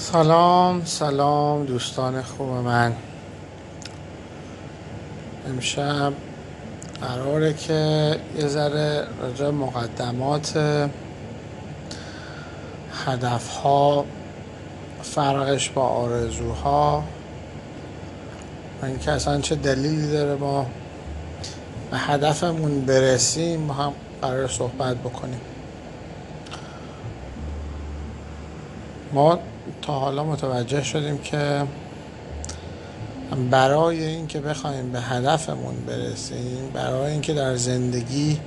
سلام سلام دوستان خوب من. امشب قراره که یه ذره راجع مقدمات هدفها فرقش با آرزوها. و اینکه اصلا چه دلیلی داره ما به هدفمون برسیم با هم قرار صحبت بکنیم. ما تا حالا متوجه شدیم که برای اینکه بخوایم به هدفمون برسیم برای اینکه در زندگی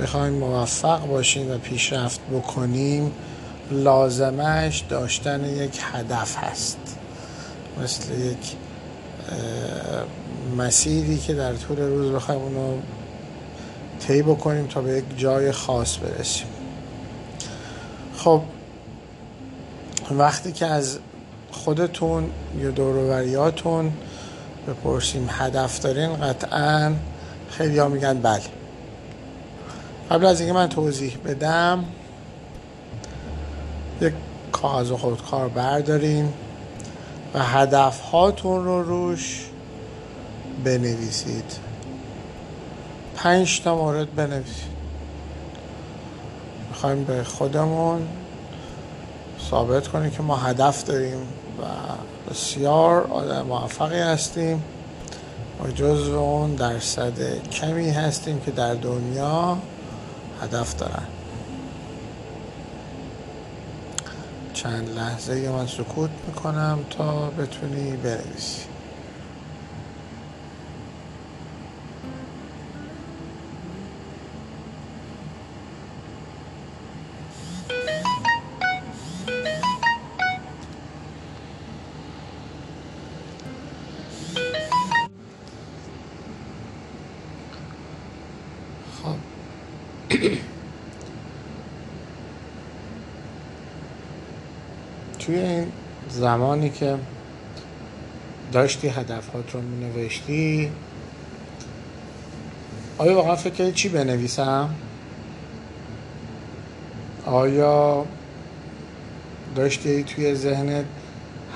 بخوایم موفق باشیم و پیشرفت بکنیم لازمش داشتن یک هدف هست. مثل یک مسیری که در طول روز بخوایم اونو طی بکنیم تا به یک جای خاص برسیم. خب وقتی که از خودتون یا دوروریاتون بپرسیم هدف دارین قطعا خیلی ها میگن بله. قبل از اینکه من توضیح بدم یک کاغذ خودکار بردارین و هدف هاتون رو روش بنویسید. پنج تا مورد بنویسید. می‌خوایم به خودمون ثابت کنیم که ما هدف داریم و بسیار آدم موفقی هستیم. و جزو اون درصد کمی هستیم که در دنیا هدف دارن. چند لحظه من سکوت می‌کنم تا بتونی بنویسی. خب توی این زمانی که داشتی هدفات رو می نوشتی آیا واقعا فکر کردی چی بنویسم؟ آیا داشتی توی ذهنت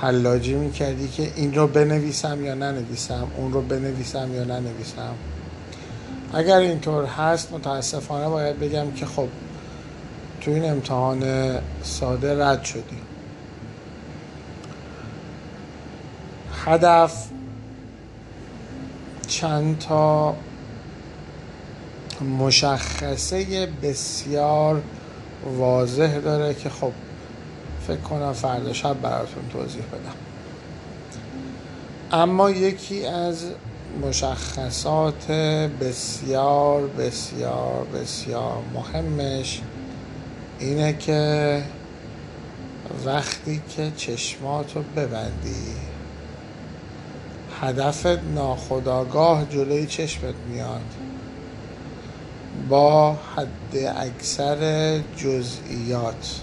حلاجی می‌کردی که این رو بنویسم یا ننویسم اون رو بنویسم یا ننویسم اگر اینطور هست متاسفانه باید بگم که خب تو این امتحان ساده رد شدی هدف چند تا مشخصه بسیار واضح داره که خب فکر کنم فردا شب براتون توضیح بدم. اما یکی از مشخصات بسیار بسیار بسیار مهمش اینه که وقتی که چشماتو ببندی هدفت ناخداگاه جلوی چشمت میاد. با حد اکثر جزئیات.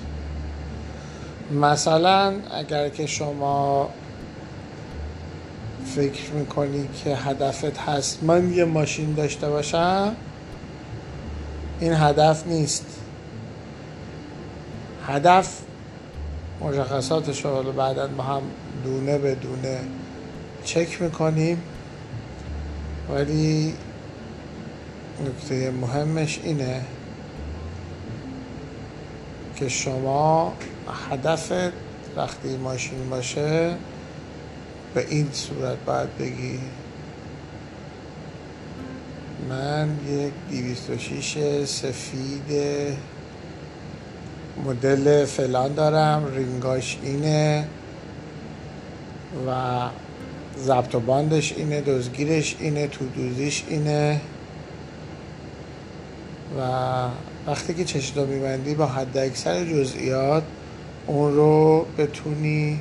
مثلا اگر که شما فکر می‌کنی که هدفت هست؟ من یه ماشین داشته باشم این هدف نیست. هدف مشخصاتش رو بعدا با هم دونه به دونه چک می‌کنیم. ولی نکته مهمش اینه که شما هدفت وقتی ماشین باشه به این صورت باید بگی من یک 206 سفید مدل فلان دارم رینگاش اینه و ضبط و باندش اینه دزگیرش اینه تو دوزیش اینه. و وقتی که چشم میبندی با حد اکثر جزئیات اون رو بتونی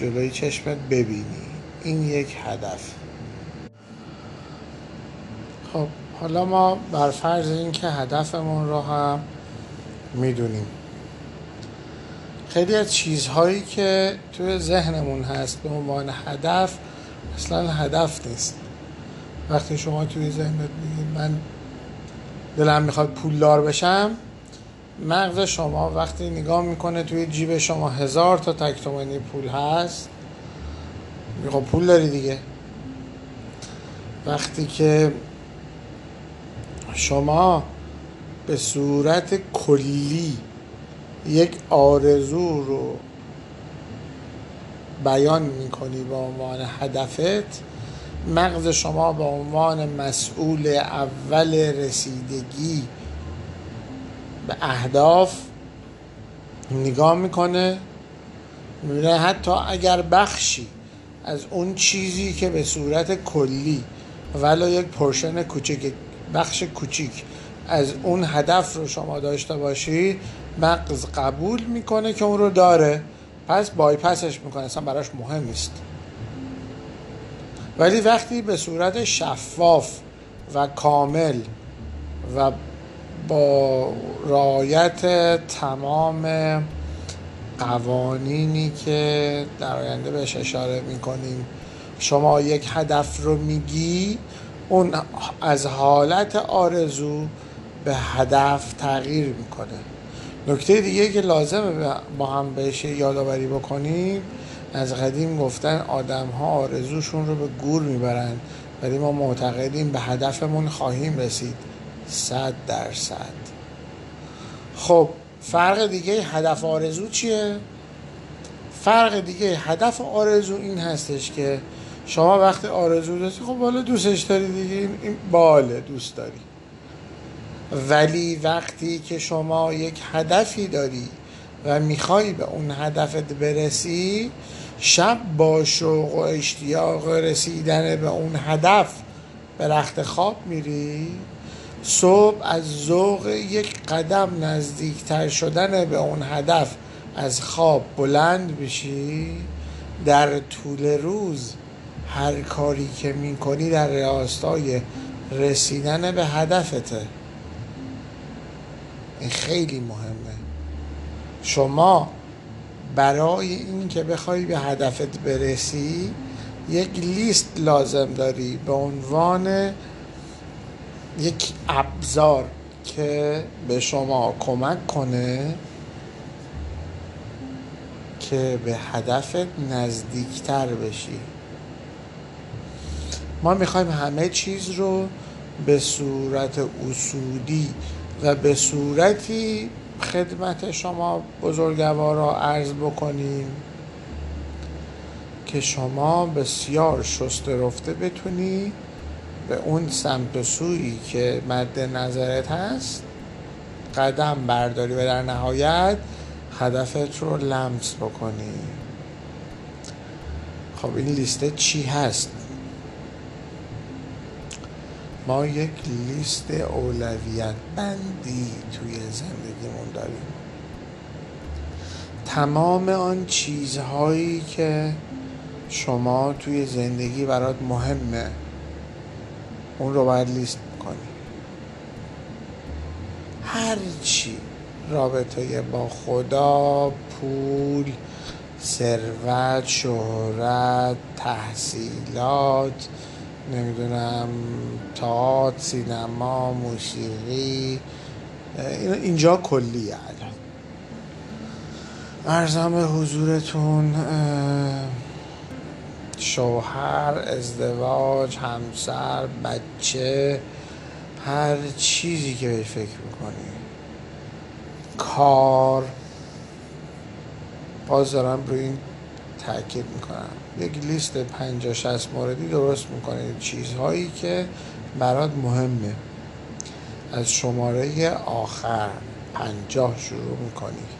جلوی چشمت ببینی. این یک هدف. خب حالا ما بر فرض اینکه هدفمون رو هم می‌دونیم. خیلی از چیزهایی که توی ذهنمون هست به عنوان هدف اصلا هدف نیست. وقتی شما توی ذهنت میگید من دلم می‌خواد پولدار بشم مغز شما وقتی نگاه می‌کنه توی جیب شما هزار تا تکتومنی پول هست خب پول داری دیگه. وقتی که شما به صورت کلی یک آرزو رو بیان می‌کنی به عنوان هدفت مغز شما به عنوان مسئول اول رسیدگی به اهداف نگاه می‌کنه می‌بینه حتی اگر بخشی از اون چیزی که به صورت کلی ولی یک پرشن کوچک بخش کوچیک از اون هدف رو شما داشته باشی مغز قبول می‌کنه که اون رو داره پس بایپسش می‌کنه اصلا براش مهم نیست. ولی وقتی به صورت شفاف و کامل و با رعایت تمام قوانینی که در آینده بهش اشاره می‌کنیم. شما یک هدف رو میگی اون از حالت آرزو به هدف تغییر می‌کنه. نکته دیگه که لازمه با هم بهش یادآوری بکنیم از قدیم گفتن آدم ها آرزوشون رو به گور می‌برن ولی ما معتقدیم به هدفمون خواهیم رسید. صد درصد. خب فرق دیگه هدف آرزو چیه؟ فرق دیگه هدف آرزو این هستش که شما وقتی آرزو داشتی خب حالا دوستش داری دیگه این باله دوست داری. ولی وقتی که شما یک هدفی داری و می‌خوای به اون هدفت برسی شب با شوق و اشتیاق رسیدن به اون هدف به رخت خواب میری. صبح از ذوق یک قدم نزدیکتر شدن به اون هدف از خواب بلند بشی در طول روز هر کاری که می‌کنی در راستای رسیدن به هدفته. این خیلی مهمه. شما برای اینکه بخوای به هدفت برسی یک لیست لازم داری. به عنوان یک ابزار که به شما کمک کنه که به هدفت نزدیکتر بشی. ما می‌خوایم همه چیز رو به صورت اصولی و به صورتی خدمت شما بزرگوارا عرض بکنیم که شما بسیار شست رفته بتونی به اون سمت و سویی که مد نظرت هست قدم برداری و در نهایت هدفت رو لمس بکنی. خب این لیست چی هست؟ ما یک لیست اولویت بندی توی زندگیمون داریم. تمام آن چیزهایی که شما توی زندگی برات مهمه. اون رو باید لیست کنی. هر چی. رابطه با خدا پول ثروت شهرت تحصیلات نمی‌دونم تئاتر سینما موسیقی. اینجا کلیه الان. ارزم به حضورتون شوهر ازدواج همسر بچه هر چیزی که به فکر می‌کنی. کار. باز دارم روی این تاکید می‌کنم. یک لیست 50 60 موردی درست می‌کنید. چیزهایی که برات مهمه. از شماره آخر پنجاه شروع می‌کنی.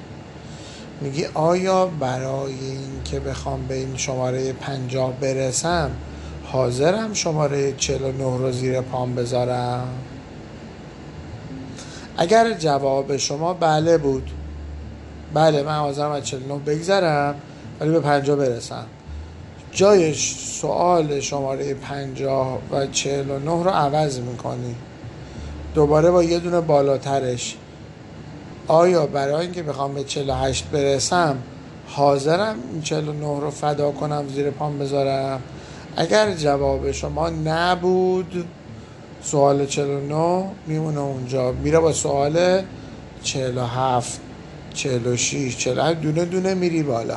میگی آیا برای اینکه بخوام به این شماره پنجاه برسم حاضرم شماره 49 رو زیر پام بذارم؟ اگر جواب شما بله بود. بله من حاضرم از 49 بگذرم ولی به 50 برسم. جای سوال شماره 50 و 49 رو عوض می‌کنی. دوباره با یه دونه بالاترش. آیا برای اینکه بخوام به 48 برسم حاضرم این 49 رو فدا کنم زیر پام بذارم؟ اگر جواب شما نبود سوال 49 میمونه اونجا. میره با سوال چهل و هفت چهل و شیش چهل دونه دونه میری بالا.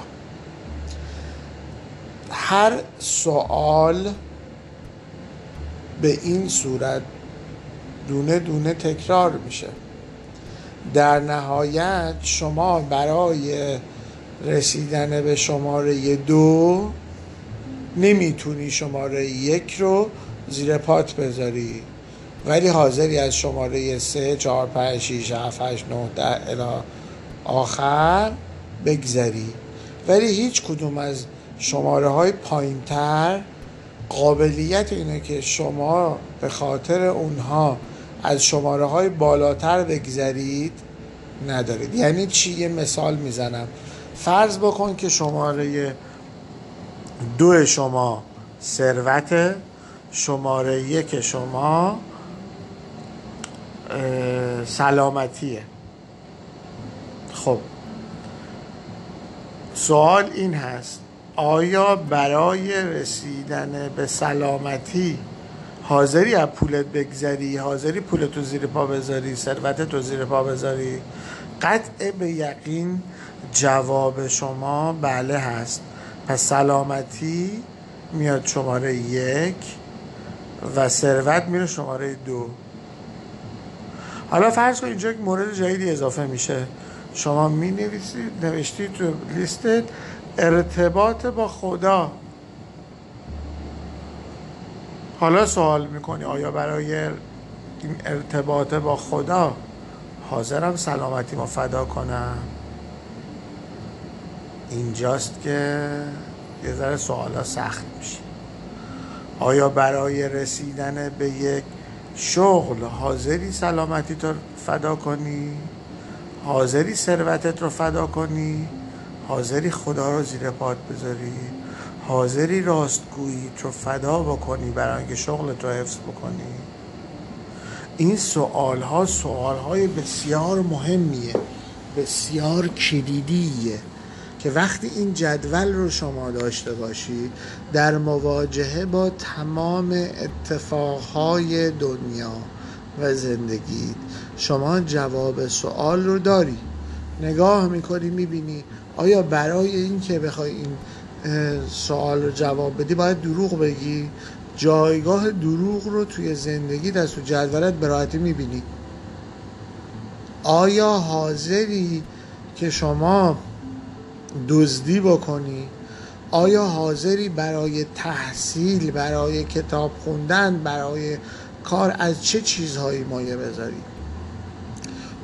هر سوال به این صورت دونه دونه تکرار میشه. در نهایت شما برای رسیدن به شماره دو نمی‌تونی شماره یک رو زیر پات بذاری. ولی حاضری از شماره سه چهار پنج شیش هفت هشت نه ده الی آخر بگذری ولی هیچ کدوم از شماره های پایین تر قابلیت اینه که شما به خاطر اونها از شماره های بالاتر بگذرید ندارید. یعنی چی؟ یه مثال می‌زنم. فرض بکن که شماره دو شما ثروت شماره یک شما سلامتیه. خب. سوال این هست آیا برای رسیدن به سلامتی حاضری از پولت بگذری حاضری پولت رو زیر پا بذاری ثروتت رو زیر پا بذاری. قطع به یقین جواب شما بله هست. پس سلامتی میاد شماره یک و ثروت میره شماره دو. حالا فرض کن اینجا یک مورد جدیدی اضافه میشه. شما می نویسید نوشتید تو لیستت ارتباط با خدا. حالا سوال می‌کنی آیا برای این ارتباط با خدا حاضرم سلامتی ما فدا کنم؟ اینجاست که یه ذره سوالا سخت میشه. آیا برای رسیدن به یک شغل حاضری سلامتی تو فدا کنی؟ حاضری ثروتت رو فدا کنی؟ حاضری خدا رو زیر پات بذاری؟ حاضری راستگویی رو فدا بکنی برای اینکه شغلت رو حفظ بکنی. این سوال ها سوال های بسیار مهمیه بسیار کلیدیه که وقتی این جدول رو شما داشته باشید در مواجهه با تمام اتفاقهای دنیا و زندگی شما جواب سوال رو داری. نگاه می‌کنی می‌بینی آیا برای اینکه بخوای این سوال رو جواب بدی باید دروغ بگی. جایگاه دروغ رو توی زندگی در تو جدولت به می‌بینی. آیا حاضری که شما دزدی بکنی؟ آیا حاضری برای تحصیل برای کتاب خوندن برای کار از چه چیزهایی مایه بذاری؟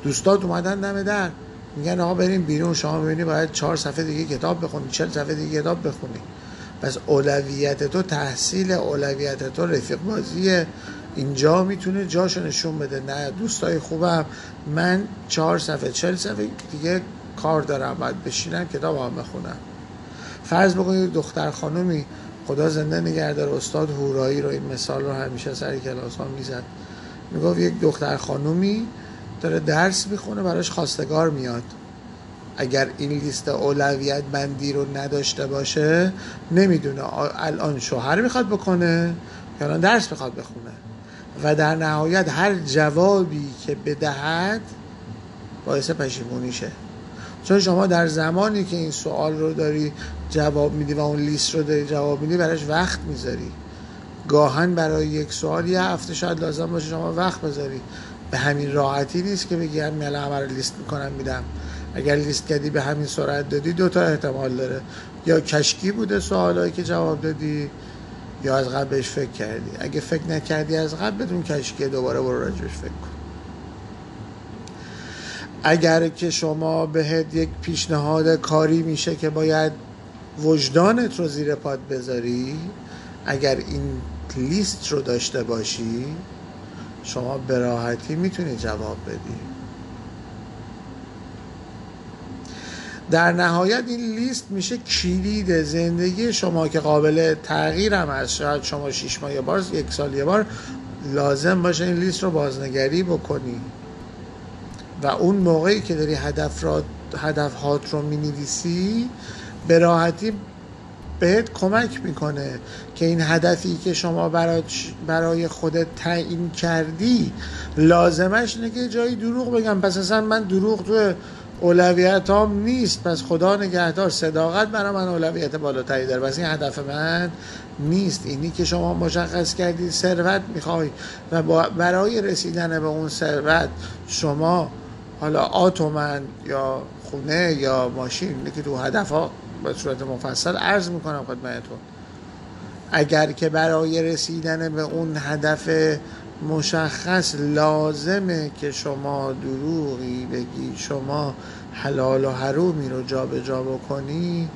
دوستات اومدن دم در. میگن آقا بریم بیرون شما ببینی باید چهار صفحه دیگه کتاب بخونی چل صفحه دیگه کتاب بخونی. پس اولویت تو تحصیل اولویت تو رفیق بازیه. اینجا می‌تونه جاشو نشون بده. نه دوستای خوبم من چهار صفحه چل صفحه دیگه کار دارم. باید بشینم کتاب هم بخونم. فرض بکنید دختر خانومی خدا زنده نگردار استاد هورایی رو این مثال رو همیشه سر کلاس ها می‌زد. می‌گفت یک دختر خانومی داره درس می‌خونه براش خواستگار میاد. اگر این لیست اولویت بندی رو نداشته باشه نمی‌دونه. الان شوهر می‌خواد بکنه یا الان درس می‌خواد بخونه. و در نهایت هر جوابی که بدهد باعث پشیمونیشه چون شما در زمانی که این سوال رو داری جواب میدی و اون لیست رو داری جواب میدی براش وقت می‌ذاری. گاهن برای یک سوال یه هفته شاید لازم باشه شما وقت بذاری. به همین راحتی نیست که بگی همین الان رو لیست می‌کنم میدم. اگر لیست کردی به همین سرعت دادی دو تا احتمال داره. یا کشکی بوده سوالایی که جواب دادی یا از قبلش فکر کردی. اگه فکر نکردی از قبل بدون کشکی دوباره برو راجبش فکر کن. اگر که شما بهت یک پیشنهاد کاری میشه که باید وجدانت رو زیر پاد بذاری اگر این لیست رو داشته باشی شما به راحتی می‌تونی جواب بدی. در نهایت این لیست میشه کلید زندگی شما که قابل تغییر هم هست. شاید شما شیش ماه یه بار یک سال یه بار لازم باشه این لیست رو بازنگری بکنی. و اون موقعی که داری هدف را هدف هات رو می نویسی به راحتی بهت کمک می‌کنه که این هدفی که شما برای خودت تعیین کردی لازمش اینه که جایی دروغ بگم. پس اصلا من دروغ تو اولویت هم نیست. پس خدا نگهدار صداقت برای من اولویت بالاتری داره. پس این هدف من نیست. اینی که شما مشخص کردید ثروت می‌خوای و برای رسیدن به اون ثروت شما حالا آتومن یا خونه یا ماشین که تو هدف ها به صورت مفصل عرض می‌کنم خدمتتون. اگر که برای رسیدن به اون هدف مشخص لازمه که شما دروغی بگی شما حلال و حرومی رو جابجا جا بکنی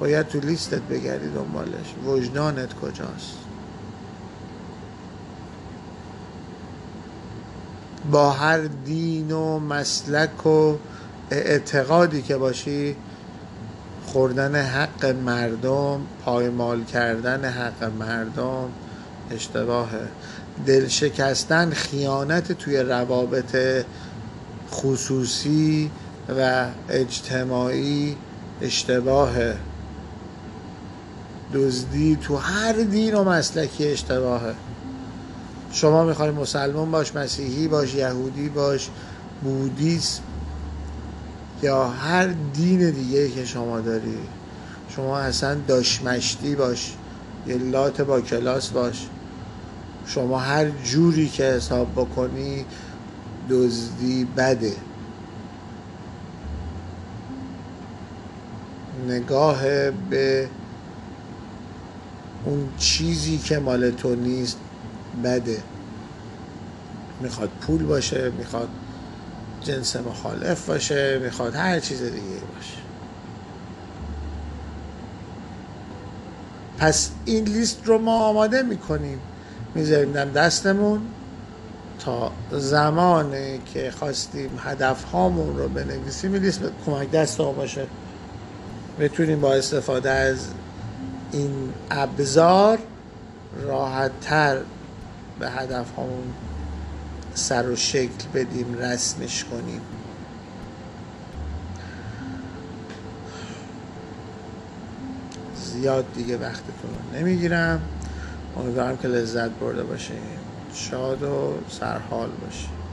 باید تو لیستت بگردی دنبالش. وجدانت کجاست؟ با هر دین و مسلک و اعتقادی که باشی خوردن حق مردم پایمال کردن حق مردم اشتباهه دل شکستن خیانت توی روابط خصوصی و اجتماعی اشتباهه دزدی تو هر دین و مسلکی اشتباهه شما می‌خوای مسلمان باش مسیحی باش یهودی باش بودیسم یا هر دین دیگه که شما داری شما اصلا داشمشتی باش یه لات با کلاس باش. شما هر جوری که حساب بکنی دزدی بده. نگاه به اون چیزی که مال تو نیست بده. می‌خواد پول باشه می‌خواد جنس مخالف باشه می‌خواد هر چیز دیگه باشه. پس این لیست رو ما آماده می‌کنیم. می‌ذاریم دستمون تا زمانی که خواستیم هدف هامون رو بنویسیم. این لیست کمک دست باشه. بتونیم با استفاده از این ابزار راحتتر به هدف همون سر و شکل بدیم رسمش کنیم. زیاد دیگه وقتتون رو نمی‌گیرم. امیدوارم که لذت برده باشیم شاد و سرحال باشیم